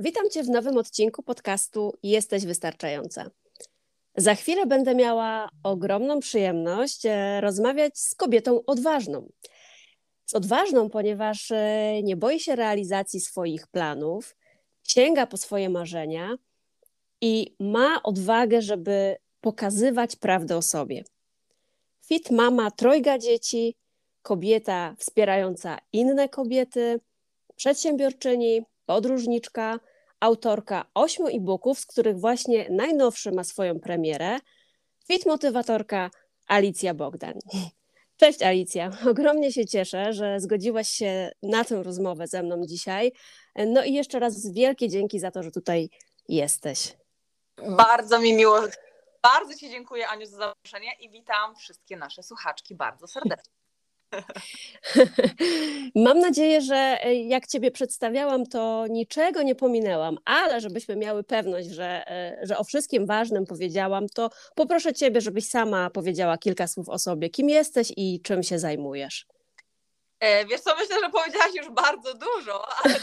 Witam Cię w nowym odcinku podcastu Jesteś Wystarczająca. Za chwilę będę miała ogromną przyjemność e, rozmawiać z kobietą odważną. Z odważną, ponieważ e, nie boi się realizacji swoich planów, sięga po swoje marzenia i ma odwagę, żeby pokazywać prawdę o sobie. Fit mama trojga dzieci, kobieta wspierająca inne kobiety, przedsiębiorczyni, podróżniczka, autorka ośmiu e-booków, z których właśnie najnowszy ma swoją premierę, fit motywatorka Alicja Bogdan. Cześć Alicja, ogromnie się cieszę, że zgodziłaś się na tę rozmowę ze mną dzisiaj. No i jeszcze raz wielkie dzięki za to, że tutaj jesteś. Bardzo mi miło. Bardzo Ci dziękuję Aniu za zaproszenie i witam wszystkie nasze słuchaczki bardzo serdecznie. Mam nadzieję, że e, jak Ciebie przedstawiałam, to niczego nie pominęłam, ale żebyśmy miały pewność, że, e, że o wszystkim ważnym powiedziałam, to poproszę Ciebie, żebyś sama powiedziała kilka słów o sobie. Kim jesteś i czym się zajmujesz? E, wiesz co, myślę, że powiedziałaś już bardzo dużo, ale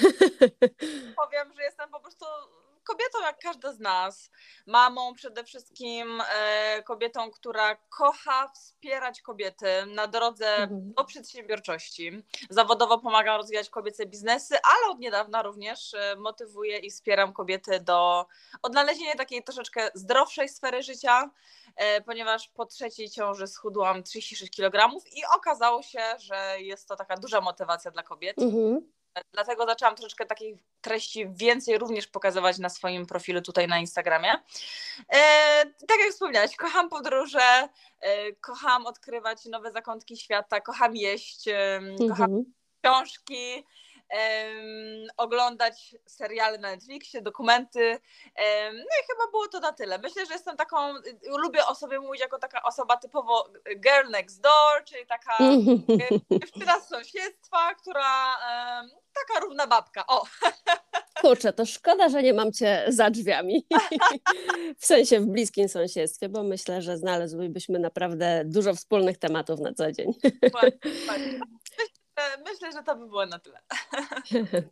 powiem, że jestem po prostu kobietą jak każda z nas, mamą przede wszystkim, e, kobietą, która kocha wspierać kobiety na drodze mhm. do przedsiębiorczości. Zawodowo pomagam rozwijać kobiece biznesy, ale od niedawna również e, motywuję i wspieram kobiety do odnalezienia takiej troszeczkę zdrowszej sfery życia, e, ponieważ po trzeciej ciąży schudłam 36 kg i okazało się, że jest to taka duża motywacja dla kobiet. Mhm. Dlatego zaczęłam troszeczkę takich treści więcej również pokazywać na swoim profilu tutaj na Instagramie. E, tak jak wspomniałaś, kocham podróże, e, kocham odkrywać nowe zakątki świata, kocham jeść, kocham mhm. książki oglądać seriale na Netflixie, dokumenty. No i chyba było to na tyle. Myślę, że jestem taką, lubię o sobie mówić jako taka osoba typowo girl next door, czyli taka dziewczyna z sąsiedztwa, która taka równa babka. O! Kurczę, to szkoda, że nie mam cię za drzwiami. w sensie w bliskim sąsiedztwie, bo myślę, że znalazłybyśmy naprawdę dużo wspólnych tematów na co dzień. Myślę, że to by było na tyle.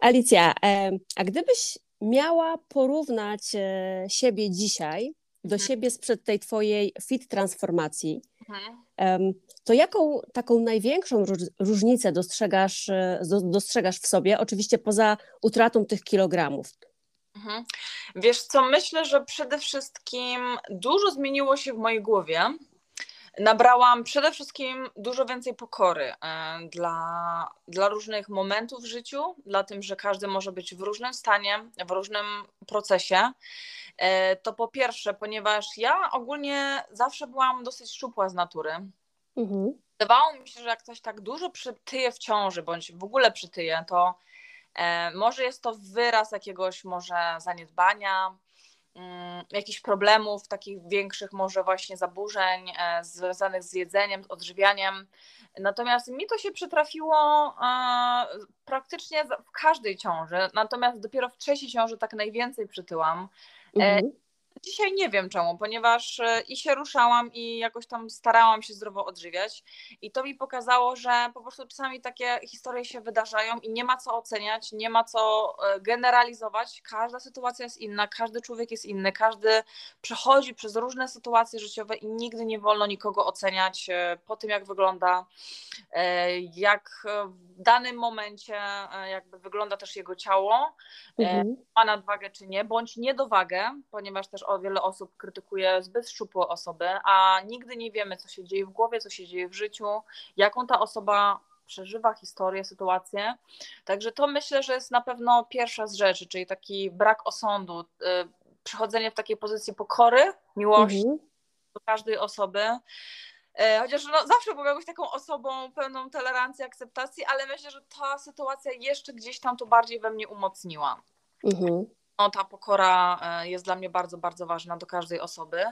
Alicja, a gdybyś miała porównać e, siebie dzisiaj do mhm. siebie sprzed tej twojej fit transformacji, mhm. to jaką taką największą różnicę dostrzegasz, e, dostrzegasz w sobie, oczywiście poza utratą tych kilogramów? Mhm. Wiesz co, myślę, że przede wszystkim dużo zmieniło się w mojej głowie nabrałam przede wszystkim dużo więcej pokory e, dla, dla różnych momentów w życiu, dla tym, że każdy może być w różnym stanie, w różnym procesie. E, to po pierwsze, ponieważ ja ogólnie zawsze byłam dosyć szczupła z natury. Mhm. Wydawało mi się, że jak ktoś tak dużo przytyje w ciąży, bądź w ogóle przytyje, to e, może jest to wyraz jakiegoś może zaniedbania, jakichś problemów, takich większych może właśnie zaburzeń e, związanych z jedzeniem, odżywianiem. Natomiast mi to się przytrafiło e, praktycznie w każdej ciąży, natomiast dopiero w trzeciej ciąży tak najwięcej przytyłam. E, mhm. Dzisiaj nie wiem czemu, ponieważ e, i się ruszałam i jakoś tam starałam się zdrowo odżywiać i to mi pokazało, że po prostu czasami takie historie się wydarzają i nie ma co oceniać, nie ma co e, generalizować. Każda sytuacja jest inna, każdy człowiek jest inny, każdy przechodzi przez różne sytuacje życiowe i nigdy nie wolno nikogo oceniać e, po tym, jak wygląda, jak w danym momencie jakby wygląda też jego ciało, mhm. ma nadwagę czy nie, bądź niedowagę, ponieważ też o wiele osób krytykuje zbyt szczupłe osoby, a nigdy nie wiemy, co się dzieje w głowie, co się dzieje w życiu, jaką ta osoba przeżywa historię, sytuację. Także to myślę, że jest na pewno pierwsza z rzeczy, czyli taki brak osądu, y, przychodzenie w takiej pozycji pokory, miłości mhm. do każdej osoby. Y, chociaż no, zawsze byłem jakąś taką osobą pełną tolerancji, akceptacji, ale myślę, że ta sytuacja jeszcze gdzieś tam to bardziej we mnie umocniła. Mhm ta pokora e, jest dla mnie bardzo, bardzo ważna do każdej osoby.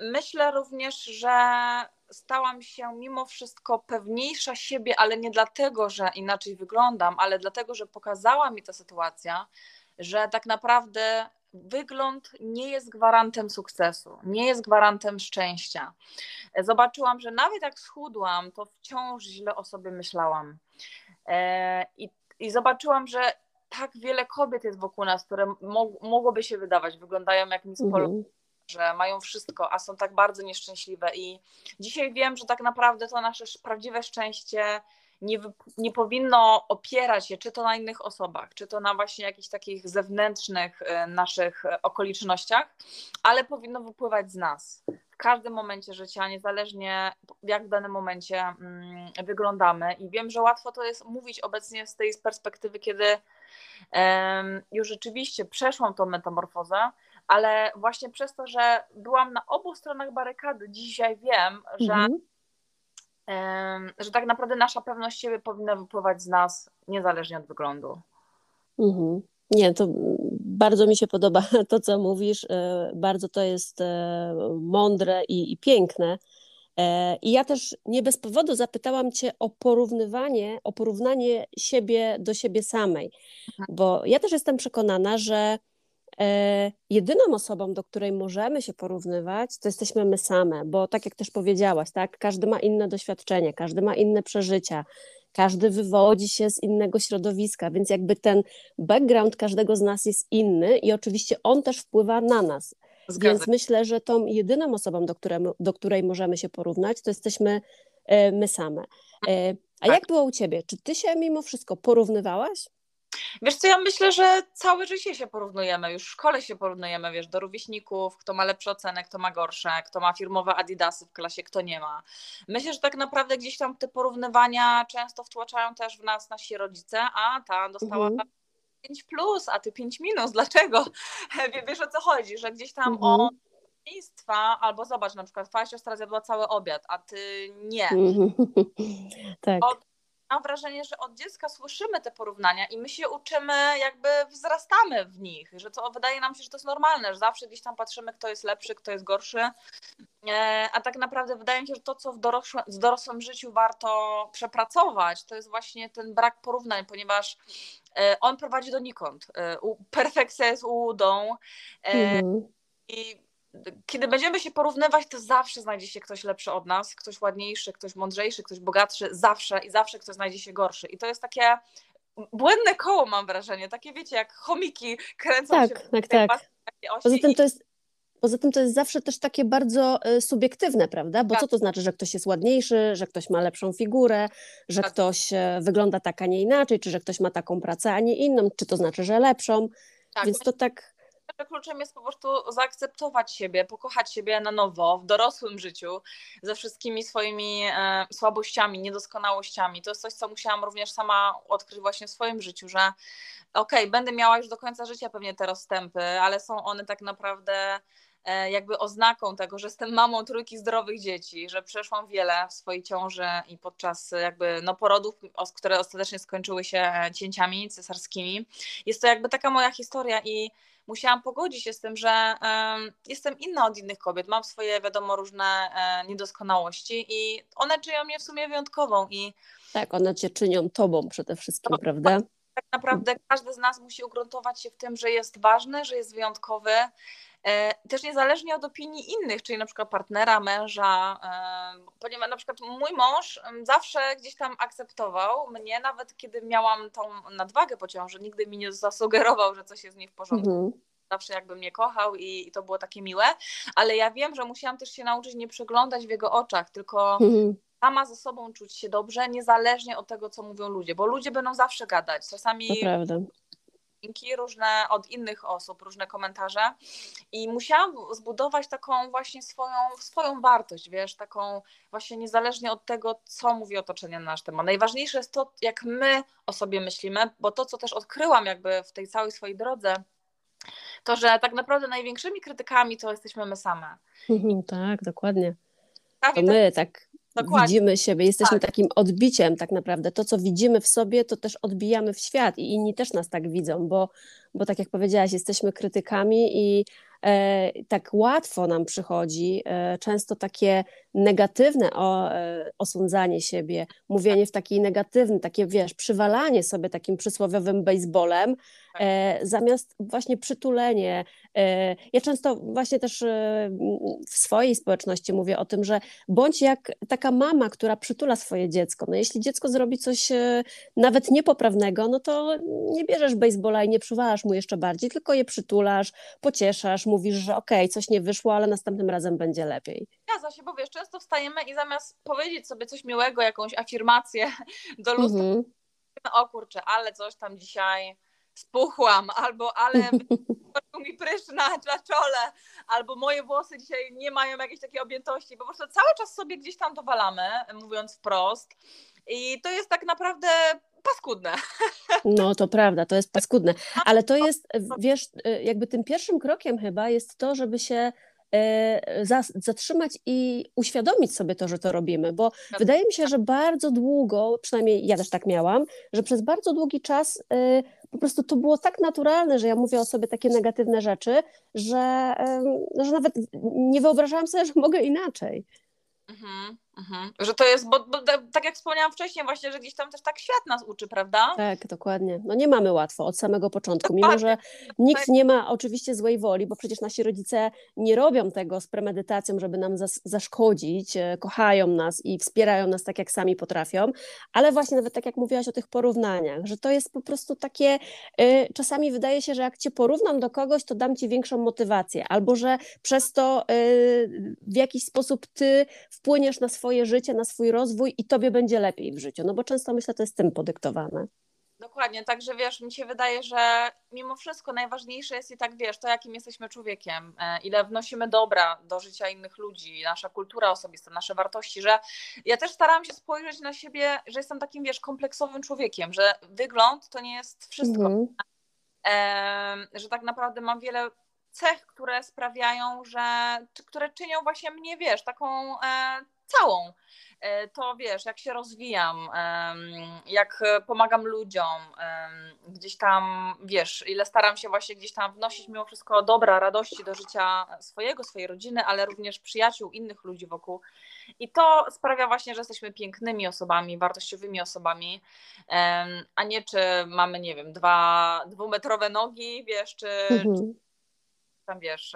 Myślę również, że stałam się mimo wszystko pewniejsza siebie, ale nie dlatego, że inaczej wyglądam, ale dlatego, że pokazała mi ta sytuacja, że tak naprawdę wygląd nie jest gwarantem sukcesu, nie jest gwarantem szczęścia. Zobaczyłam, że nawet jak schudłam, to wciąż źle o sobie myślałam. E, I, i zobaczyłam, że tak wiele kobiet jest wokół nas, które mo mogłoby się wydawać, wyglądają jak Miss mhm. że mają wszystko, a są tak bardzo nieszczęśliwe. I dzisiaj wiem, że tak naprawdę to nasze prawdziwe szczęście nie, nie powinno opierać się czy to na innych osobach, czy to na właśnie jakichś takich zewnętrznych e, naszych e, okolicznościach, ale powinno wypływać z nas. W każdym momencie życia, niezależnie jak w danym momencie mm, wyglądamy. I wiem, że łatwo to jest mówić obecnie z tej perspektywy, kiedy już rzeczywiście przeszłam tą metamorfozę, ale właśnie przez to, że byłam na obu stronach barykady, dzisiaj wiem, że, mhm. że tak naprawdę nasza pewność siebie powinna wypływać z nas niezależnie od wyglądu. Mhm. Nie, to bardzo mi się podoba to, co mówisz. E, bardzo to jest e, mądre i, i piękne. E, I ja też nie bez powodu zapytałam Cię o porównywanie, o porównanie siebie do siebie samej, mhm. bo ja też jestem przekonana, że e, jedyną osobą, do której możemy się porównywać, to jesteśmy my same, bo tak jak też powiedziałaś, tak, każdy ma inne doświadczenie, każdy ma inne przeżycia, każdy wywodzi się z innego środowiska, więc jakby ten background każdego z nas jest inny i oczywiście on też wpływa na nas. Zgadza. Więc myślę, że tą jedyną osobą, do, której, do której możemy się porównać, to jesteśmy e, my same. E, a tak. jak było u ciebie? Czy ty się mimo wszystko porównywałaś? Wiesz co, ja myślę, że całe życie się porównujemy, już w szkole się porównujemy, wiesz, do rówieśników, kto ma lepsze oceny, kto ma gorsze, kto ma firmowe adidasy w klasie, kto nie ma. Myślę, że tak naprawdę gdzieś tam te porównywania często wtłaczają też w nas nasi rodzice, a ta dostała mhm 5 plus, a ty 5 minus. Dlaczego? Wiesz o co chodzi, że gdzieś tam mhm. o miejsca, albo zobacz, na przykład twoja siostra zjadła cały obiad, a ty nie. Mhm. tak. Od, mam wrażenie, że od dziecka słyszymy te porównania i my się uczymy, jakby wzrastamy w nich, że to wydaje nam się, że to jest normalne, że zawsze gdzieś tam patrzymy, kto jest lepszy, kto jest gorszy, e, a tak naprawdę wydaje mi się, że to, co w dorosłym, w dorosłym życiu warto przepracować, to jest właśnie ten brak porównań, ponieważ e, on prowadzi donikąd. E, perfekcja jest ułudą mhm. i kiedy będziemy się porównywać, to zawsze znajdzie się ktoś lepszy od nas, ktoś ładniejszy, ktoś mądrzejszy, ktoś bogatszy, zawsze i zawsze ktoś znajdzie się gorszy. I to jest takie błędne koło, mam wrażenie, takie wiecie, jak chomiki kręcą tak, się. Tak, tak, tak. Poza tym to jest Poza tym to jest zawsze też takie bardzo y, subiektywne, prawda? Bo tak. co to znaczy, że ktoś jest ładniejszy, że ktoś ma lepszą figurę, że tak. ktoś e, wygląda tak, a nie inaczej, czy że ktoś ma taką pracę, a nie inną, czy to znaczy, że lepszą. Tak. Więc to tak że kluczem jest po prostu zaakceptować siebie, pokochać siebie na nowo w dorosłym życiu, ze wszystkimi swoimi e, słabościami, niedoskonałościami. To jest coś, co musiałam również sama odkryć właśnie w swoim życiu, że okej, okay, będę miała już do końca życia pewnie te rozstępy, ale są one tak naprawdę e, jakby oznaką tego, że jestem mamą trójki zdrowych dzieci, że przeszłam wiele w swojej ciąży i podczas jakby no, porodów, które ostatecznie skończyły się cięciami cesarskimi. Jest to jakby taka moja historia i musiałam pogodzić się z tym, że jestem inna od innych kobiet, mam swoje, wiadomo, różne e, niedoskonałości i one czynią mnie w sumie wyjątkową. I tak, one cię czynią tobą przede wszystkim, no, prawda? Tak naprawdę każdy z nas musi ugruntować się w tym, że jest ważny, że jest wyjątkowy też niezależnie od opinii innych, czyli na przykład partnera, męża, e, ponieważ na przykład mój mąż zawsze gdzieś tam akceptował mnie, nawet kiedy miałam tą nadwagę po ciąży, nigdy mi nie zasugerował, że coś jest nie w porządku. Mhm. Zawsze jakby mnie kochał i, i, to było takie miłe, ale ja wiem, że musiałam też się nauczyć nie przeglądać w jego oczach, tylko mhm sama ze sobą czuć się dobrze, niezależnie od tego, co mówią ludzie, bo ludzie będą zawsze gadać. Czasami różne od innych osób, różne komentarze i musiałam zbudować taką właśnie swoją, swoją wartość, wiesz, taką właśnie niezależnie od tego, co mówi otoczenie na nasz temat. Najważniejsze jest to, jak my o sobie myślimy, bo to, co też odkryłam jakby w tej całej swojej drodze, to, że tak naprawdę największymi krytykami to jesteśmy my same. tak, dokładnie. To my tak Dokładnie. widzimy siebie, jesteśmy tak. takim odbiciem tak naprawdę. To, co widzimy w sobie, to też odbijamy w świat i inni też nas tak widzą, bo, bo tak jak powiedziałaś, jesteśmy krytykami i e, tak łatwo nam przychodzi e, często takie negatywne o, e, osądzanie siebie, mówienie w taki negatywny, takie wiesz, przywalanie sobie takim przysłowiowym baseballem, tak. e, zamiast właśnie przytulenie. E, ja często właśnie też e, w swojej społeczności mówię o tym, że bądź jak taka mama, która przytula swoje dziecko. No jeśli dziecko zrobi coś e, nawet niepoprawnego, no to nie bierzesz baseballa i nie przywalasz mu jeszcze bardziej, tylko je przytulasz, pocieszasz, mówisz, że okej, okay, coś nie wyszło, ale następnym razem będzie lepiej. Zgadza się, bo wiesz, często wstajemy i zamiast powiedzieć sobie coś miłego, jakąś afirmację do lustra, mm -hmm. o kurczę, ale coś tam dzisiaj spuchłam, albo ale mi prysz na, na czole, albo moje włosy dzisiaj nie mają jakiejś takiej objętości, po prostu cały czas sobie gdzieś tam dowalamy, mówiąc wprost. I to jest tak naprawdę paskudne. No to prawda, to jest paskudne, ale to jest, wiesz, jakby tym pierwszym krokiem chyba jest to, żeby się zatrzymać i uświadomić sobie to, że to robimy, bo tak. wydaje mi się, że bardzo długo, przynajmniej ja też tak miałam, że przez bardzo długi czas e, po prostu to było tak naturalne, że ja mówię o sobie takie negatywne rzeczy, że, że nawet nie wyobrażałam sobie, że mogę inaczej. Mhm. Mhm. Że to jest, bo, bo, tak jak wspomniałam wcześniej, właśnie, że gdzieś tam też tak świat nas uczy, prawda? Tak, dokładnie. No nie mamy łatwo od samego początku, mimo że nikt nie ma oczywiście złej woli, bo przecież nasi rodzice nie robią tego z premedytacją, żeby nam zas zaszkodzić, e, kochają nas i wspierają nas tak, jak sami potrafią, ale właśnie nawet tak jak mówiłaś o tych porównaniach, że to jest po prostu takie, y, czasami wydaje się, że jak cię porównam do kogoś, to dam ci większą motywację, albo że przez to y, w jakiś sposób ty wpłyniesz na swoje swoje życie, na swój rozwój i tobie będzie lepiej w życiu. No bo często myślę, to jest tym podyktowane. Dokładnie, także wiesz, mi się wydaje, że mimo wszystko najważniejsze jest i tak wiesz, to jakim jesteśmy człowiekiem, e, ile wnosimy dobra do życia innych ludzi, nasza kultura osobista, nasze wartości, że ja też starałam się spojrzeć na siebie, że jestem takim, wiesz, kompleksowym człowiekiem, że wygląd to nie jest wszystko. Mhm. E, że tak naprawdę mam wiele cech, które sprawiają, że, które czynią właśnie mnie, wiesz, taką e, całą. E, to wiesz, jak się rozwijam, jak pomagam ludziom, gdzieś tam, wiesz, ile staram się właśnie gdzieś tam wnosić mimo wszystko dobra, radości do życia swojego, swojej rodziny, ale również przyjaciół, innych ludzi wokół. I to sprawia właśnie, że jesteśmy pięknymi osobami, wartościowymi osobami, a nie czy mamy, nie wiem, dwa dwumetrowe nogi, wiesz, czy, mhm. tam wiesz,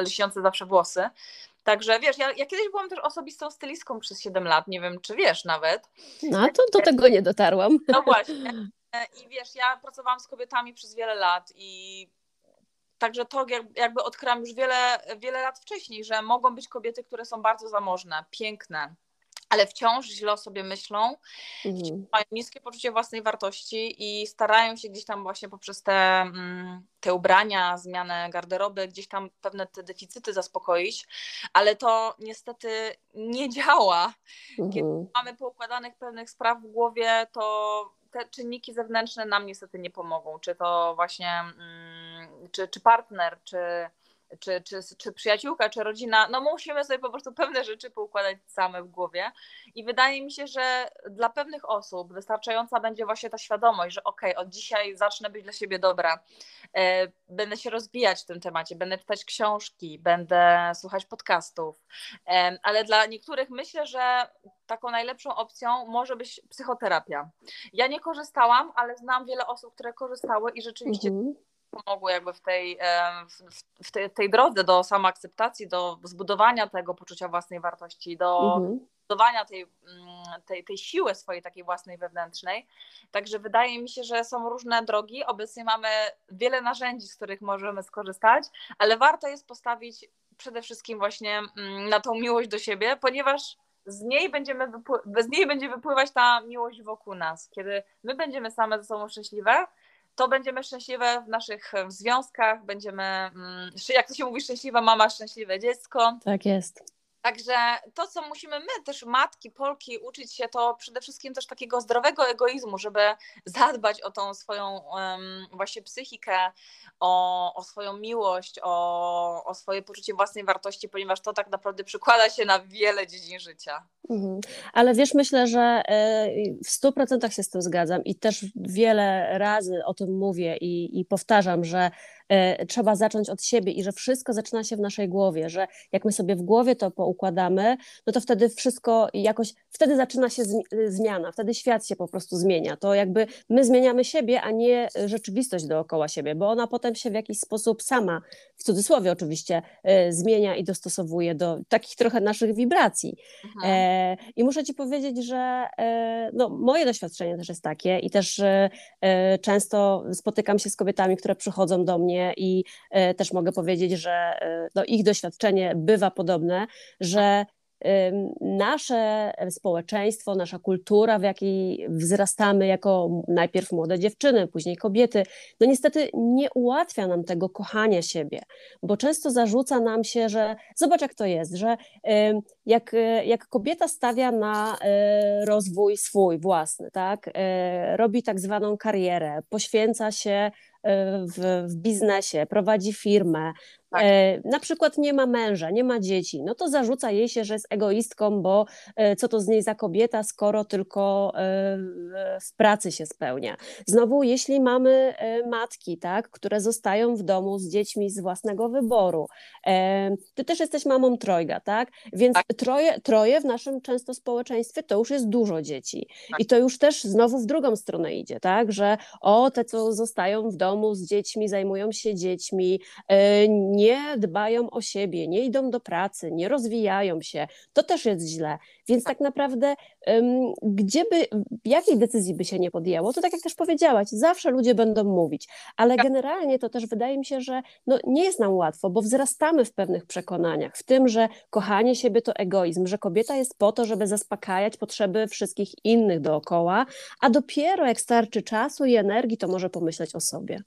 lśniące zawsze włosy. Także wiesz, ja, ja kiedyś byłam też osobistą stylistką przez 7 lat, nie wiem czy wiesz nawet. No to do tego nie dotarłam. No właśnie. I wiesz, ja pracowałam z kobietami przez wiele lat i Także to jakby odkryłam już wiele, wiele lat wcześniej, że mogą być kobiety, które są bardzo zamożne, piękne, ale wciąż źle o sobie myślą, mhm. mają niskie poczucie własnej wartości i starają się gdzieś tam właśnie poprzez te, mm, te ubrania, zmianę garderoby, gdzieś tam pewne te deficyty zaspokoić, ale to niestety nie działa. Mhm. Kiedy mamy poukładanych pewnych spraw w głowie, to te czynniki zewnętrzne nam niestety nie pomogą. Czy to właśnie, mm, czy, czy partner, czy czy, czy, czy przyjaciółka, czy rodzina, no musimy sobie po prostu pewne rzeczy poukładać same w głowie. I wydaje mi się, że dla pewnych osób wystarczająca będzie właśnie ta świadomość, że okej, okay, od dzisiaj zacznę być dla siebie dobra, e, będę się rozwijać w tym temacie, będę czytać książki, będę słuchać podcastów, e, ale dla niektórych myślę, że taką najlepszą opcją może być psychoterapia. Ja nie korzystałam, ale znam wiele osób, które korzystały i rzeczywiście mhm pomogły jakby w tej, w tej, tej drodze do samoakceptacji, do zbudowania tego poczucia własnej wartości, do mhm. budowania tej, mm, tej, tej siły swojej takiej własnej wewnętrznej. Także wydaje mi się, że są różne drogi. Obecnie mamy wiele narzędzi, z których możemy skorzystać, ale warto jest postawić przede wszystkim właśnie mm, na tą miłość do siebie, ponieważ z niej, będziemy z niej będzie wypływać ta miłość wokół nas. Kiedy my będziemy same ze sobą szczęśliwe, to będziemy szczęśliwe w naszych związkach, będziemy, mm, jak to się mówi, szczęśliwa mama, szczęśliwe dziecko. Tak jest. Także to, co musimy my, też matki, Polki, uczyć się, to przede wszystkim też takiego zdrowego egoizmu, żeby zadbać o tą swoją um, właśnie psychikę, o, o swoją miłość, o, o swoje poczucie własnej wartości, ponieważ to tak naprawdę przykłada się na wiele dziedzin życia. Mhm. Ale wiesz, myślę, że e, w stu procentach się z tym zgadzam i też wiele razy o tym mówię i, i powtarzam, że trzeba zacząć od siebie i że wszystko zaczyna się w naszej głowie, że jak my sobie w głowie to poukładamy, no to wtedy wszystko jakoś, wtedy zaczyna się zmiana, wtedy świat się po prostu zmienia. To jakby my zmieniamy siebie, a nie rzeczywistość dookoła siebie, bo ona potem się w jakiś sposób sama, w cudzysłowie oczywiście, e, zmienia i dostosowuje do takich trochę naszych wibracji. E, I muszę Ci powiedzieć, że no, moje doświadczenie też jest takie i też często spotykam się z kobietami, które przychodzą do mnie i e, też mogę powiedzieć, że e, no, ich doświadczenie bywa podobne, że nasze społeczeństwo, nasza kultura, w jakiej wzrastamy jako najpierw młode dziewczyny, później kobiety, no niestety nie ułatwia nam tego kochania siebie, bo często zarzuca nam się, że zobacz jak to jest, że jak, jak kobieta stawia na rozwój swój własny, tak, robi tak zwaną karierę, poświęca się w, w biznesie, prowadzi firmę, tak. E, na przykład nie ma męża, nie ma dzieci, no to zarzuca jej się, że jest egoistką, bo e, co to z niej za kobieta, skoro tylko e, w pracy się spełnia. Znowu, jeśli mamy matki, tak, które zostają w domu z dziećmi z własnego wyboru, ty też jesteś mamą trojga, tak? Więc tak. Troje, troje w naszym często społeczeństwie to już jest dużo dzieci. Tak. I to już też znowu w drugą stronę idzie, tak? Że o, te co zostają w domu z dziećmi, zajmują się dziećmi, nie nie dbają o siebie, nie idą do pracy, nie rozwijają się, to też jest źle. Więc tak naprawdę, gdzie by, jakiej decyzji by się nie podjęło, to tak jak też powiedziałaś, zawsze ludzie będą mówić, ale tak. generalnie to też wydaje mi się, że no, nie jest nam łatwo, bo wzrastamy w pewnych przekonaniach, w tym, że kochanie siebie to egoizm, że kobieta jest po to, żeby zaspokajać potrzeby wszystkich innych dookoła, a dopiero jak starczy czasu i energii, to może pomyśleć o sobie.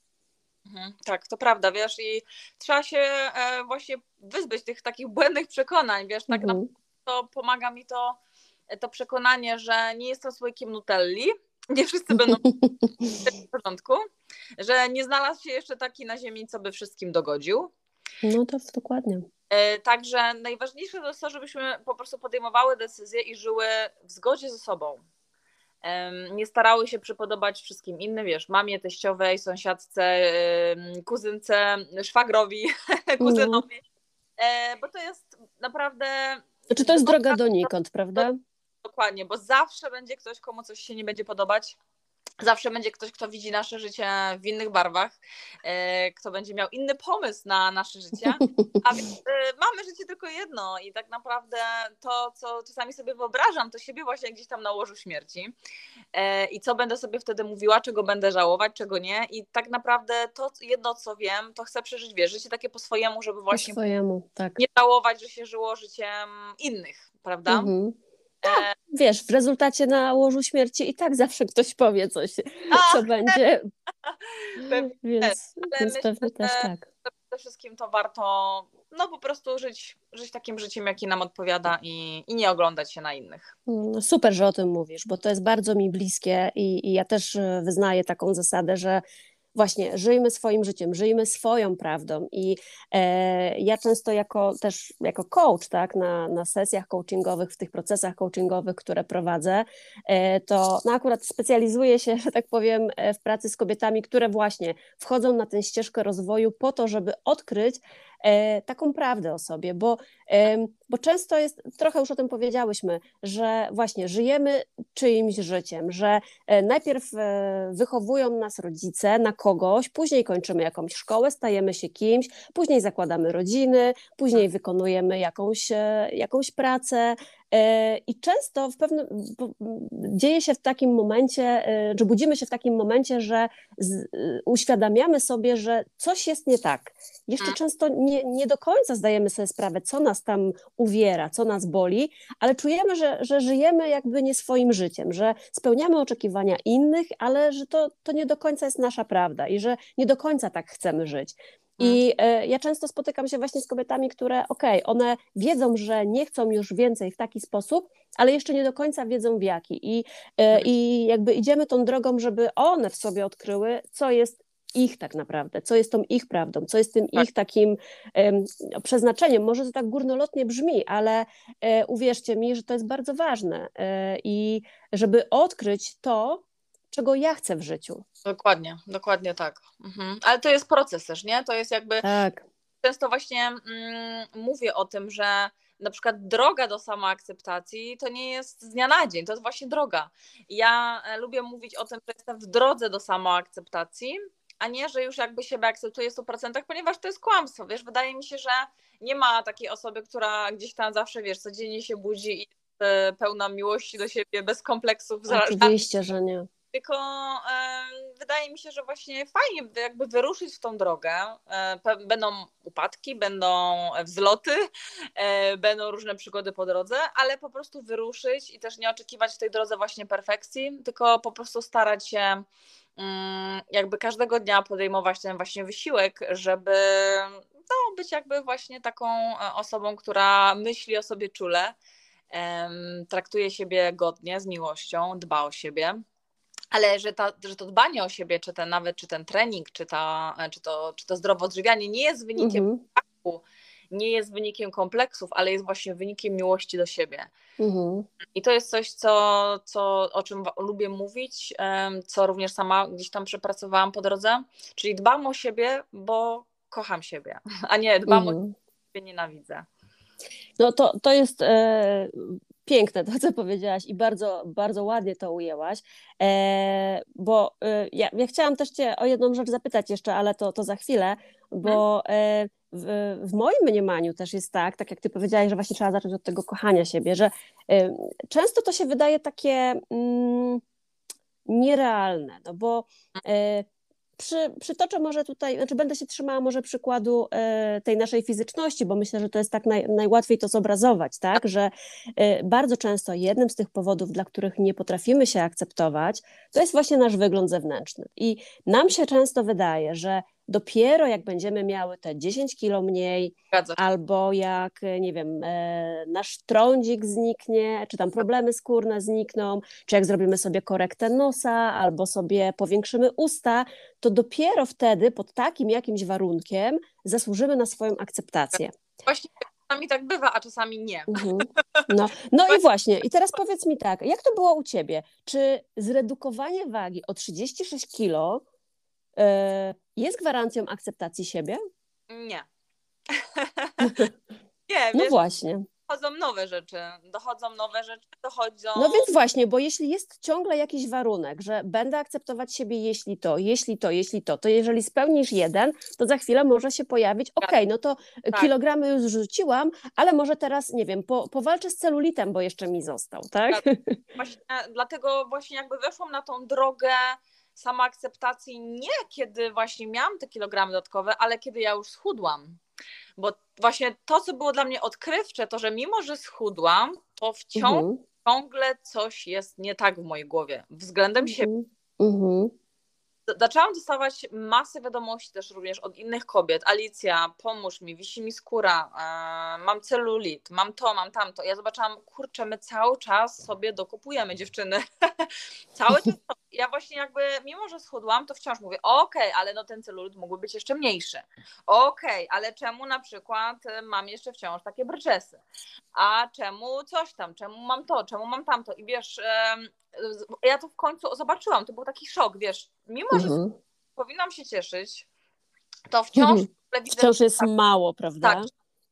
Mhm, tak, to prawda, wiesz, i trzeba się e, właśnie wyzbyć tych takich błędnych przekonań, wiesz, tak mhm. To pomaga mi to, to przekonanie, że nie jestem słoikiem nutelli, nie wszyscy będą w porządku, że nie znalazł się jeszcze taki na ziemi, co by wszystkim dogodził. No to dokładnie. E, także najważniejsze to jest to, żebyśmy po prostu podejmowały decyzje i żyły w zgodzie ze sobą nie starały się przypodobać wszystkim innym, wiesz, mamie, teściowej, sąsiadce, kuzynce, szwagrowi, kuzynowi, mm. bo to jest naprawdę... Czy to jest droga donikąd, prawda? Dokładnie, bo zawsze będzie ktoś, komu coś się nie będzie podobać, Zawsze będzie ktoś, kto widzi nasze życie w innych barwach, e, kto będzie miał inny pomysł na nasze życie. A więc e, mamy życie tylko jedno i tak naprawdę to, co czasami sobie wyobrażam, to siebie właśnie gdzieś tam na łożu śmierci. E, I co będę sobie wtedy mówiła, czego będę żałować, czego nie. I tak naprawdę to jedno, co wiem, to chcę przeżyć, wiesz, życie takie po swojemu, żeby właśnie po swojemu, tak. nie żałować, że się żyło życiem innych, prawda? Mhm. Tak, wiesz, w rezultacie na łożu śmierci i tak zawsze ktoś powie coś, co będzie. Pewnie więc, więc myślę, pewnie też tak. Przede wszystkim to warto no po prostu żyć, żyć takim życiem, jakie nam odpowiada i, i nie oglądać się na innych. No super, że o tym mówisz, bo to jest bardzo mi bliskie i, i ja też e, wyznaję taką zasadę, że właśnie żyjmy swoim życiem, żyjmy swoją prawdą. I e, ja często jako też jako coach, tak, na, na sesjach coachingowych, w tych procesach coachingowych, które prowadzę, e, to no akurat specjalizuję się, że tak powiem, e, w pracy z kobietami, które właśnie wchodzą na tę ścieżkę rozwoju po to, żeby odkryć, taką prawdę o sobie, bo, e, bo często jest, trochę już o tym powiedziałyśmy, że właśnie żyjemy czyimś życiem, że e, najpierw e, wychowują nas rodzice na kogoś, później kończymy jakąś szkołę, stajemy się kimś, później zakładamy rodziny, później wykonujemy jakąś, e, jakąś pracę, E, I często w pewnym, dzieje się w takim momencie, e, że budzimy się w takim momencie, że z, e, uświadamiamy sobie, że coś jest nie tak. Jeszcze mm. często nie, nie do końca zdajemy sobie sprawę, co nas tam uwiera, co nas boli, ale czujemy, że, że żyjemy jakby nie swoim życiem, że spełniamy oczekiwania innych, ale że to, to nie do końca jest nasza prawda i że nie do końca tak chcemy żyć. I mhm. e, ja często spotykam się właśnie z kobietami, które, okej, okay, one wiedzą, że nie chcą już więcej w taki sposób, ale jeszcze nie do końca wiedzą w jaki. I, e, mhm. i jakby idziemy tą drogą, żeby one w sobie odkryły, co jest ich tak naprawdę, co jest tą ich prawdą, co jest tym tak. ich takim um, przeznaczeniem. Może to tak górnolotnie brzmi, ale e, uwierzcie mi, że to jest bardzo ważne e, i żeby odkryć to, czego ja chcę w życiu. Dokładnie, dokładnie tak. Mhm. Ale to jest proces też, nie? To jest jakby. Tak. Często właśnie mm, mówię o tym, że na przykład droga do samoakceptacji to nie jest z dnia na dzień, to jest właśnie droga. Ja e, lubię mówić o tym, że jestem w drodze do samoakceptacji, a nie, że już jakby siebie akceptuję w 100%, ponieważ to jest kłamstwo, wiesz, wydaje mi się, że nie ma takiej osoby, która gdzieś tam zawsze, wiesz, codziennie się budzi i jest pełna miłości do siebie, bez kompleksów. Oczywiście, że nie. Tylko wydaje mi się, że właśnie fajnie jakby wyruszyć w tą drogę. E, będą upadki, będą wzloty, e, będą różne przygody po drodze, ale po prostu wyruszyć i też nie oczekiwać w tej drodze właśnie perfekcji, tylko po prostu starać się mm, jakby każdego dnia podejmować ten właśnie wysiłek, żeby no, być jakby właśnie taką e, osobą, która myśli o sobie czule, traktuje siebie godnie, z miłością, dba o siebie ale że, ta, że to dbanie o siebie, czy ten nawet, czy ten trening, czy, ta, czy, to, czy to zdrowe odżywianie nie jest wynikiem mhm. braku, nie jest wynikiem kompleksów, ale jest właśnie wynikiem miłości do siebie. Mhm. I to jest coś, co, co, o czym lubię mówić, co również sama gdzieś tam przepracowałam po drodze, czyli dbam o siebie, bo kocham siebie, a nie dbam mhm. o siebie, nienawidzę. No to, to jest e, piękne to, co powiedziałaś i bardzo, bardzo ładnie to ujęłaś, e, bo e, ja, ja, chciałam też Cię o jedną rzecz zapytać jeszcze, ale to, to za chwilę, bo e, w, w, moim mniemaniu też jest tak, tak jak Ty powiedziałaś, że właśnie trzeba zacząć od tego kochania siebie, że często to się wydaje takie mm, nierealne, no bo przy, przytoczę może tutaj, znaczy będę się trzymała może przykładu e, tej naszej fizyczności, bo myślę, że to jest tak naj, najłatwiej to zobrazować, tak, że e, bardzo często jednym z tych powodów, dla których nie potrafimy się akceptować, to jest właśnie nasz wygląd zewnętrzny. I nam się często wydaje, że dopiero jak będziemy miały te 10 kilo mniej, albo jak, nie wiem, e, nasz trądzik zniknie, czy tam problemy skórne znikną, czy jak zrobimy sobie korektę nosa, albo sobie powiększymy usta, to dopiero wtedy pod takim jakimś warunkiem zasłużymy na swoją akceptację. Właśnie czasami tak bywa, a czasami nie. Mhm. No, no i właśnie, i teraz powiedz mi tak, jak to było u Ciebie? Czy zredukowanie wagi o 36 kilo jest gwarancją akceptacji siebie? Nie. nie, no właśnie. Dochodzą nowe rzeczy, dochodzą nowe rzeczy, dochodzą. No więc właśnie, bo jeśli jest ciągle jakiś warunek, że będę akceptować siebie, jeśli to, jeśli to, jeśli to, to jeżeli spełnisz jeden, to za chwilę może się pojawić, okej, okay, no to tak. kilogramy już rzuciłam, ale może teraz, nie wiem, po, powalczę z celulitem, bo jeszcze mi został, tak? tak. Właśnie, dlatego właśnie jakby weszłam na tą drogę samoakceptacji nie kiedy właśnie miałam te kilogramy dodatkowe, ale kiedy ja już schudłam. Bo właśnie to, co było dla mnie odkrywcze, to że mimo, że schudłam, to wciąż mhm. ciągle coś jest nie tak w mojej głowie względem mhm. siebie. Mhm zaczęłam dostawać masę wiadomości też również od innych kobiet. Alicja, pomóż mi, wisi mi skóra, e, mam celulit, mam to, mam tamto. Ja zobaczyłam, kurczę, my cały czas sobie dokupujemy dziewczyny. cały czas. Ja właśnie jakby, mimo że schudłam, to wciąż mówię, okej, okay, ale no ten celulit mógłby być jeszcze mniejszy. Okej, okay, ale czemu na przykład e, mam jeszcze wciąż takie brczesy? A czemu coś tam? Czemu mam to? Czemu mam tamto? I wiesz, ja to w końcu zobaczyłam, to był taki szok, wiesz, mimo że mhm. powinnam się cieszyć, to wciąż mhm. Wciąż jest tak, mało, prawda? Tak,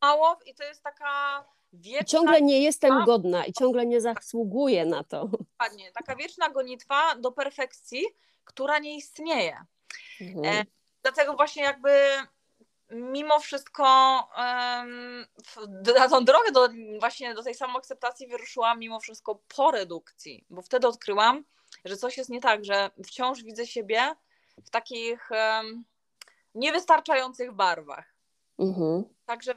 mało i to jest taka wieczna... Ciągle nie jestem godna i ciągle nie zasługuję na to. Dokładnie, taka wieczna gonitwa do perfekcji, która nie istnieje. Mhm. E, dlatego właśnie jakby mimo wszystko um, na tą drogę do, właśnie do tej samoakceptacji wyruszyłam mimo wszystko po redukcji, bo wtedy odkryłam, że coś jest nie tak, że wciąż widzę siebie w takich um, niewystarczających barwach. Mhm. Także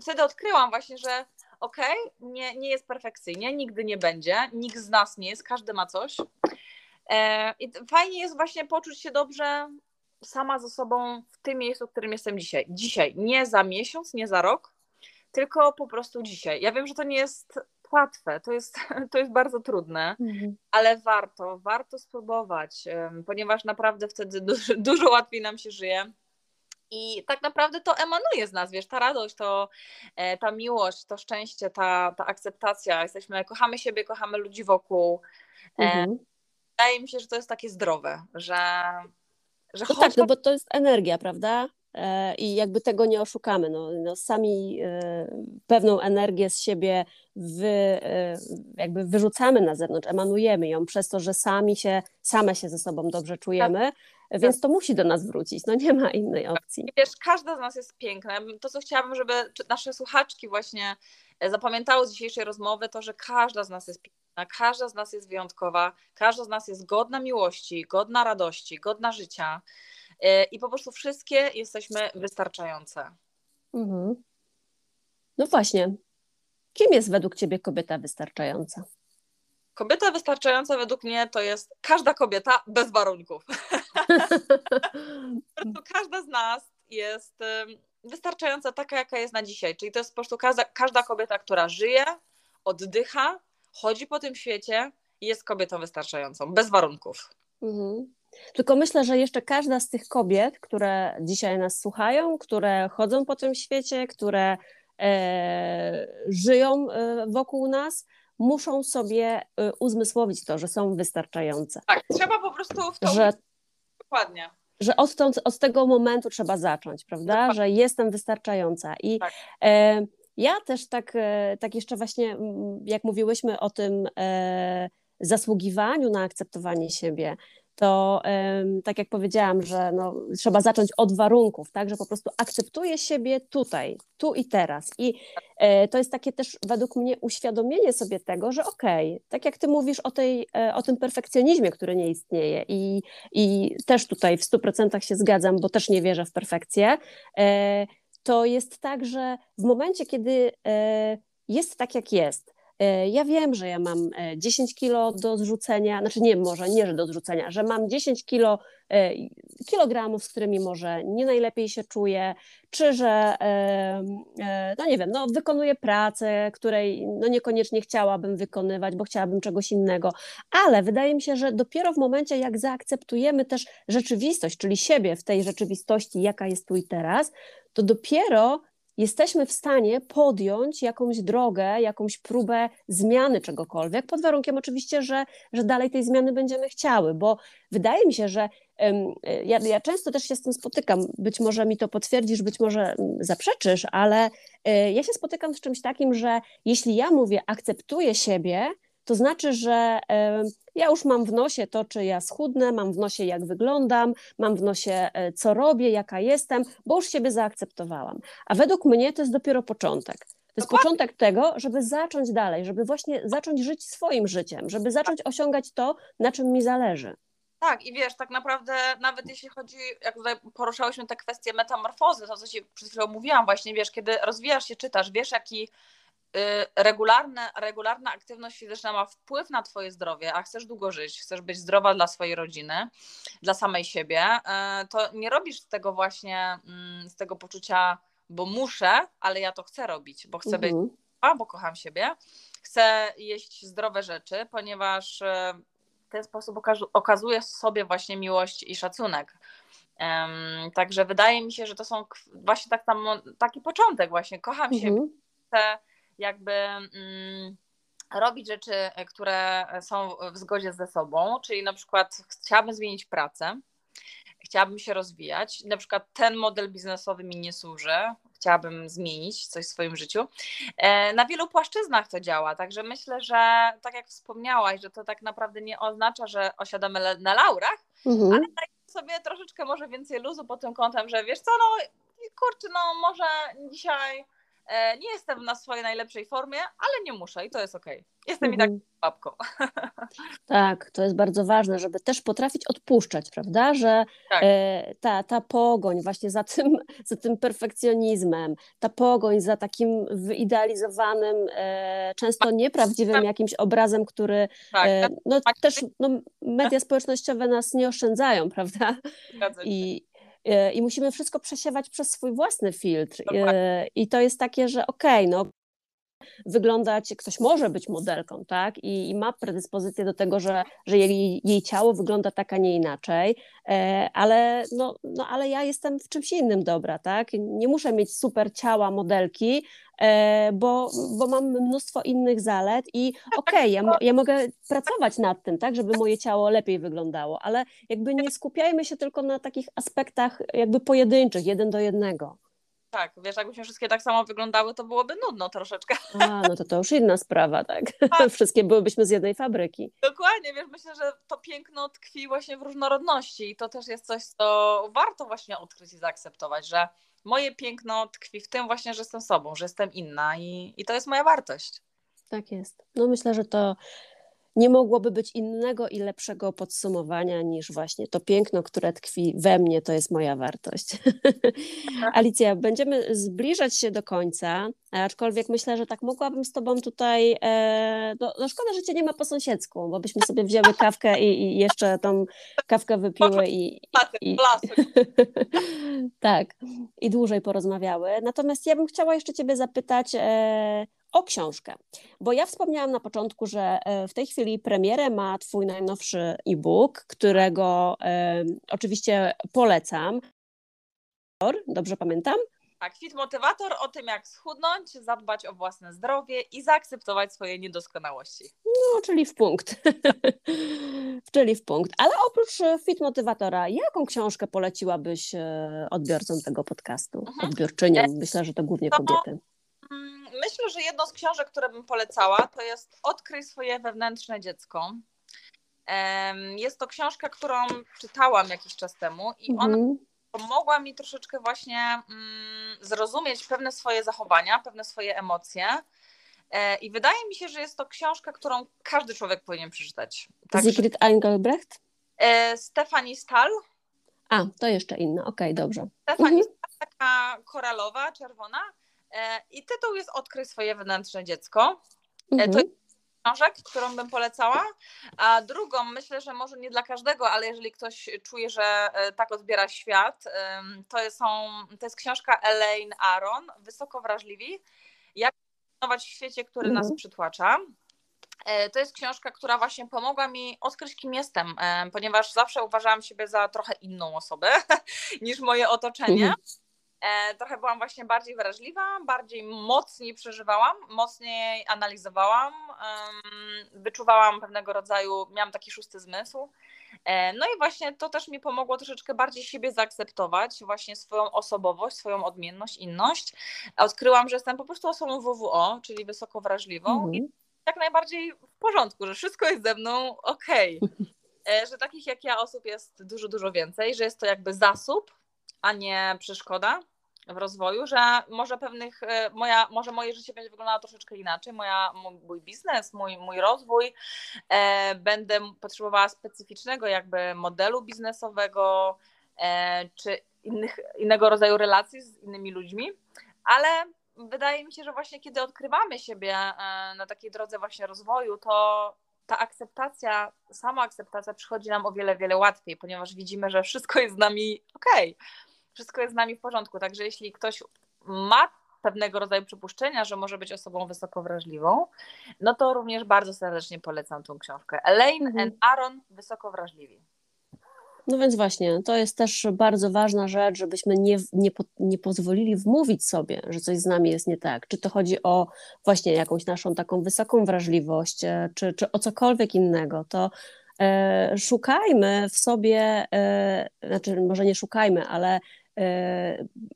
wtedy odkryłam właśnie, że okej, okay, nie, nie jest perfekcyjnie, nigdy nie będzie, nikt z nas nie jest, każdy ma coś. E, I fajnie jest właśnie poczuć się dobrze sama ze sobą w tym miejscu, w którym jestem dzisiaj. Dzisiaj, nie za miesiąc, nie za rok, tylko po prostu dzisiaj. Ja wiem, że to nie jest łatwe, to jest, to jest bardzo trudne, mhm. ale warto, warto spróbować, ponieważ naprawdę wtedy dużo, dużo łatwiej nam się żyje. I tak naprawdę to emanuje z nas, wiesz, ta radość, to, e, ta miłość, to szczęście, ta, ta akceptacja. Jesteśmy, kochamy siebie, kochamy ludzi wokół. E, mhm. Wydaje mi się, że to jest takie zdrowe, że. że no tak, no bo to jest energia, prawda? E, I jakby tego nie oszukamy. No, no sami pewną energię z siebie wy, jakby wyrzucamy na zewnątrz, emanujemy ją przez to, że sami się, same się ze sobą dobrze czujemy. Tak więc to musi do nas wrócić, no nie ma innej opcji. Wiesz, każda z nas jest piękna. To, co chciałabym, żeby nasze słuchaczki właśnie e, zapamiętały z dzisiejszej rozmowy, to, że każda z nas jest piękna, każda z nas jest wyjątkowa, każda z nas jest godna miłości, godna radości, godna życia e, i po prostu wszystkie jesteśmy wystarczające. Mhm. No właśnie. Kim jest według Ciebie kobieta wystarczająca? Kobieta wystarczająca według mnie to jest każda kobieta bez warunków. każda z nas jest wystarczająca taka, jaka jest na dzisiaj. Czyli to jest po prostu każda, każda kobieta, która żyje, oddycha, chodzi po tym świecie i jest kobietą wystarczającą, bez warunków. Mhm. Tylko myślę, że jeszcze każda z tych kobiet, które dzisiaj nas słuchają, które chodzą po tym świecie, które e, żyją e, wokół nas, muszą sobie y, uzmysłowić to, że są wystarczające. Tak, trzeba po prostu w to. Że, Dokładnie. Że od, tego momentu trzeba zacząć, prawda? Dokładnie. Że jestem wystarczająca. I tak. e, ja też tak, e, tak jeszcze właśnie, jak mówiłyśmy o tym e, zasługiwaniu na akceptowanie siebie, to tak jak powiedziałam, że no, trzeba zacząć od warunków, tak, że po prostu akceptuję siebie tutaj, tu i teraz. I e, to jest takie też według mnie uświadomienie sobie tego, że okej, okay, tak jak ty mówisz o, tej, e, o tym perfekcjonizmie, który nie istnieje i, i też tutaj w 100% się zgadzam, bo też nie wierzę w perfekcję, e, to jest tak, że w momencie, kiedy jest tak, jak jest, ja wiem, że ja mam 10 e, kilo do zrzucenia, znaczy nie, może nie, że do zrzucenia, że mam 10 kilo, e, kilogramów, z którymi może nie najlepiej się czuję, czy że, no nie wiem, no wykonuję pracę, której no niekoniecznie chciałabym wykonywać, bo chciałabym czegoś innego, ale wydaje mi się, że dopiero w momencie, jak zaakceptujemy też rzeczywistość, czyli siebie w tej rzeczywistości, jaka jest tu i teraz, to dopiero jesteśmy w stanie podjąć jakąś drogę, jakąś próbę zmiany czegokolwiek, pod warunkiem oczywiście, że, że dalej tej zmiany będziemy chciały, bo wydaje mi się, że ja, ja często też się z tym spotykam, być może mi to potwierdzisz, być może zaprzeczysz, ale e, ja się spotykam z czymś takim, że jeśli ja mówię, akceptuję siebie, to znaczy, że ja już mam w nosie to, czy ja schudnę, mam w nosie, jak wyglądam, mam w nosie, e, co robię, jaka jestem, bo już siebie zaakceptowałam. A według mnie to jest dopiero początek. To jest początek tego, żeby zacząć dalej, żeby właśnie zacząć żyć swoim życiem, żeby zacząć osiągać to, na czym mi zależy. Tak, i wiesz, tak naprawdę nawet jeśli chodzi, jak tutaj poruszałyśmy te kwestie metamorfozy, to co Ci przed chwilą mówiłam właśnie, wiesz, kiedy rozwijasz się, czytasz, wiesz jaki regularne, regularna aktywność fizyczna ma wpływ na Twoje zdrowie, a chcesz długo żyć, chcesz być zdrowa dla swojej rodziny, dla samej siebie, y, to nie robisz tego właśnie mm, z tego poczucia, bo muszę, ale ja to chcę robić, bo chcę mhm. być zdrowa, bo kocham siebie, chcę jeść zdrowe rzeczy, ponieważ y, w ten sposób okazujesz sobie właśnie miłość i szacunek. Także wydaje mi się, że to są właśnie tak tam, taki początek właśnie, kocham mhm. siebie, chcę jakby mm, robić rzeczy, które są w zgodzie ze sobą, czyli na przykład chciałabym zmienić pracę, chciałabym się rozwijać. Na przykład ten model biznesowy mi nie służy, chciałabym zmienić coś w swoim życiu. E, na wielu płaszczyznach to działa, także myślę, że tak jak wspomniałaś, że to tak naprawdę nie oznacza, że osiadamy na laurach, mhm. ale dajemy sobie troszeczkę może więcej luzu pod tym kątem, że wiesz co, no kurczę, no może dzisiaj e, nie jestem na swojej najlepszej formie, ale nie muszę i to jest okej. Okay. Jestem mhm. i tak babką. Tak, to jest bardzo ważne, żeby też potrafić odpuszczać, prawda? Że tak. e, ta, ta pogoń właśnie za tym, za tym perfekcjonizmem, ta pogoń za takim wyidealizowanym, e, często nieprawdziwym tak. jakimś obrazem, który tak, e, no, też no, media społecznościowe nas nie oszczędzają, prawda? I, e, i musimy wszystko przesiewać przez swój własny filtr. E, I to jest takie, że okej, okay, no wyglądać, ktoś może być modelką, tak? I, i ma predyspozycję do tego, że, że jej, jej ciało wygląda tak, a nie inaczej, e, ale, no, no, ale ja jestem w czymś innym dobra, tak? Nie muszę mieć super ciała modelki, e, bo, bo mam mnóstwo innych zalet i okej, okay, ja, ja mogę pracować nad tym, tak, żeby moje ciało lepiej wyglądało, ale jakby nie skupiajmy się tylko na takich aspektach jakby pojedynczych, jeden do jednego. Tak, wiesz, jakbyśmy wszystkie tak samo wyglądały, to byłoby nudno troszeczkę. A, no to to już inna sprawa, tak? tak. Wszystkie byłybyśmy z jednej fabryki. Dokładnie, wiesz, myślę, że to piękno tkwi właśnie w różnorodności i to też jest coś, co warto właśnie odkryć i zaakceptować, że moje piękno tkwi w tym właśnie, że jestem sobą, że jestem inna i, i to jest moja wartość. Tak jest. No myślę, że to nie mogłoby być innego i lepszego podsumowania niż właśnie to piękno, które tkwi we mnie, to jest moja wartość. Alicja, będziemy zbliżać się do końca, aczkolwiek myślę, że tak mogłabym z Tobą tutaj, e, no, no, szkoda, że Cię nie ma po sąsiedzku, bo byśmy sobie wzięły kawkę i, i jeszcze tą kawkę wypiły i... i, i tak, i dłużej porozmawiały. Natomiast ja bym chciała jeszcze Ciebie zapytać, e, o książkę. Bo ja wspomniałam na początku, że e, w tej chwili premierę ma Twój najnowszy e-book, którego e, oczywiście polecam. Dobrze pamiętam? Tak, Fit Motywator o tym, jak schudnąć, zadbać o własne zdrowie i zaakceptować swoje niedoskonałości. No, czyli w punkt. czyli w punkt. Ale oprócz e, Fit Motywatora, jaką książkę poleciłabyś e, odbiorcom tego podcastu? Mhm. Odbiorczyniom, myślę, że to głównie kobiety myślę, że jedną z książek, które bym polecała, to jest Odkryj swoje wewnętrzne dziecko. Jest to książka, którą czytałam jakiś czas temu i ona mhm. pomogła mi troszeczkę właśnie mm, zrozumieć pewne swoje zachowania, pewne swoje emocje. E, I wydaje mi się, że jest to książka, którą każdy człowiek powinien przeczytać. Tak, Sigrid Engelbrecht? E, Stefanie Stahl. A, to jeszcze inna, okej, okay, dobrze. Stefanie mhm. Stahl, taka koralowa, czerwona. E, I tytuł jest Odkryj swoje wewnętrzne dziecko. E, mhm. To jest książek, którą bym polecała. A drugą, myślę, że może nie dla każdego, ale jeżeli ktoś czuje, że e, tak odbiera świat, to, są, to jest książka Elaine Aron, Wysoko wrażliwi. Jak funkcjonować w świecie, który mhm. nas przytłacza. To jest książka, która właśnie pomogła mi odkryć, kim jestem, ponieważ zawsze uważałam siebie za trochę inną osobę niż moje otoczenie. Mhm. E, trochę byłam właśnie bardziej wrażliwa, bardziej mocniej przeżywałam, mocniej analizowałam, wyczuwałam pewnego rodzaju, miałam taki szósty zmysł. E, no i właśnie to też mi pomogło troszeczkę bardziej siebie zaakceptować, właśnie swoją osobowość, swoją odmienność, inność. Odkryłam, że jestem po prostu osobą WWO, czyli wysoko wrażliwą i jak najbardziej w porządku, że wszystko jest ze mną ok. E, że takich jak ja osób jest dużo, dużo więcej, że jest to jakby zasób, a nie przeszkoda w rozwoju, że może pewnych, e, moja, może moje życie będzie wyglądało troszeczkę inaczej, moja, mój biznes, mój, mój rozwój, e, będę potrzebowała specyficznego jakby modelu biznesowego, e, czy innych, innego rodzaju relacji z innymi ludźmi, ale wydaje mi się, że właśnie kiedy odkrywamy siebie e, na takiej drodze właśnie rozwoju, to ta akceptacja, sama akceptacja przychodzi nam o wiele, wiele łatwiej, ponieważ widzimy, że wszystko jest z nami okej. Okay wszystko jest z nami w porządku. Także jeśli ktoś ma pewnego rodzaju przypuszczenia, że może być osobą wysoko wrażliwą, no to również bardzo serdecznie polecam tą książkę. Elaine mhm. and Aaron, Wysoko Wrażliwi. No więc właśnie, to jest też bardzo ważna rzecz, żebyśmy nie, nie, nie pozwolili wmówić sobie, że coś z nami jest nie tak. Czy to chodzi o właśnie jakąś naszą taką wysoką wrażliwość, e, czy, czy o cokolwiek innego, to e, szukajmy w sobie, e, znaczy może nie szukajmy, ale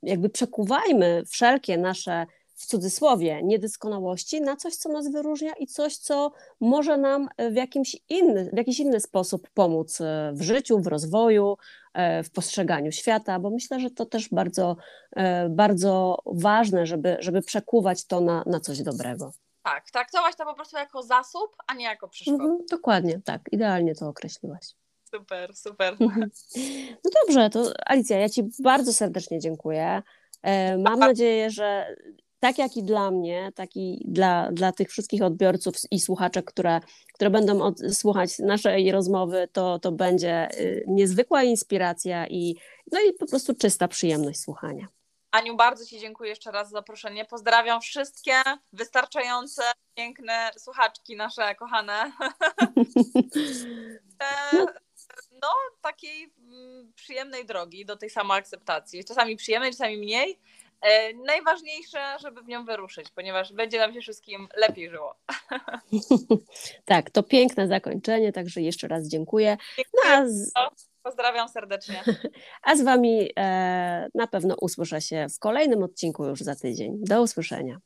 jakby przekuwajmy wszelkie nasze w cudzysłowie niedoskonałości na coś, co nas wyróżnia i coś, co może nam w, jakimś inny, w jakiś inny sposób pomóc e, w życiu, w rozwoju, e, w postrzeganiu świata, bo myślę, że to też bardzo, e, bardzo ważne, żeby, żeby przekuwać to na, na coś dobrego. Tak, traktować to po prostu jako zasób, a nie jako przeszkodę. Mhm, dokładnie, tak, idealnie to określiłaś. Super, super. No dobrze, to Alicja, ja Ci bardzo serdecznie dziękuję. Mam nadzieję, że tak jak i dla mnie, tak i dla, dla tych wszystkich odbiorców i słuchaczek, które, które będą od, słuchać naszej rozmowy, to, to będzie y, niezwykła inspiracja i, no i po prostu czysta przyjemność słuchania. Aniu, bardzo Ci dziękuję jeszcze raz za zaproszenie. Pozdrawiam wszystkie wystarczające, piękne słuchaczki nasze kochane. E, no. No, takiej mm, przyjemnej drogi do tej samoakceptacji. Czasami przyjemnej, czasami mniej, E, najważniejsze, żeby w nią wyruszyć, ponieważ będzie nam się wszystkim lepiej żyło. tak, to piękne zakończenie, także jeszcze raz dziękuję. No, z... Pozdrawiam serdecznie. A z Wami e, na pewno usłyszę się w kolejnym odcinku już za tydzień. Do usłyszenia.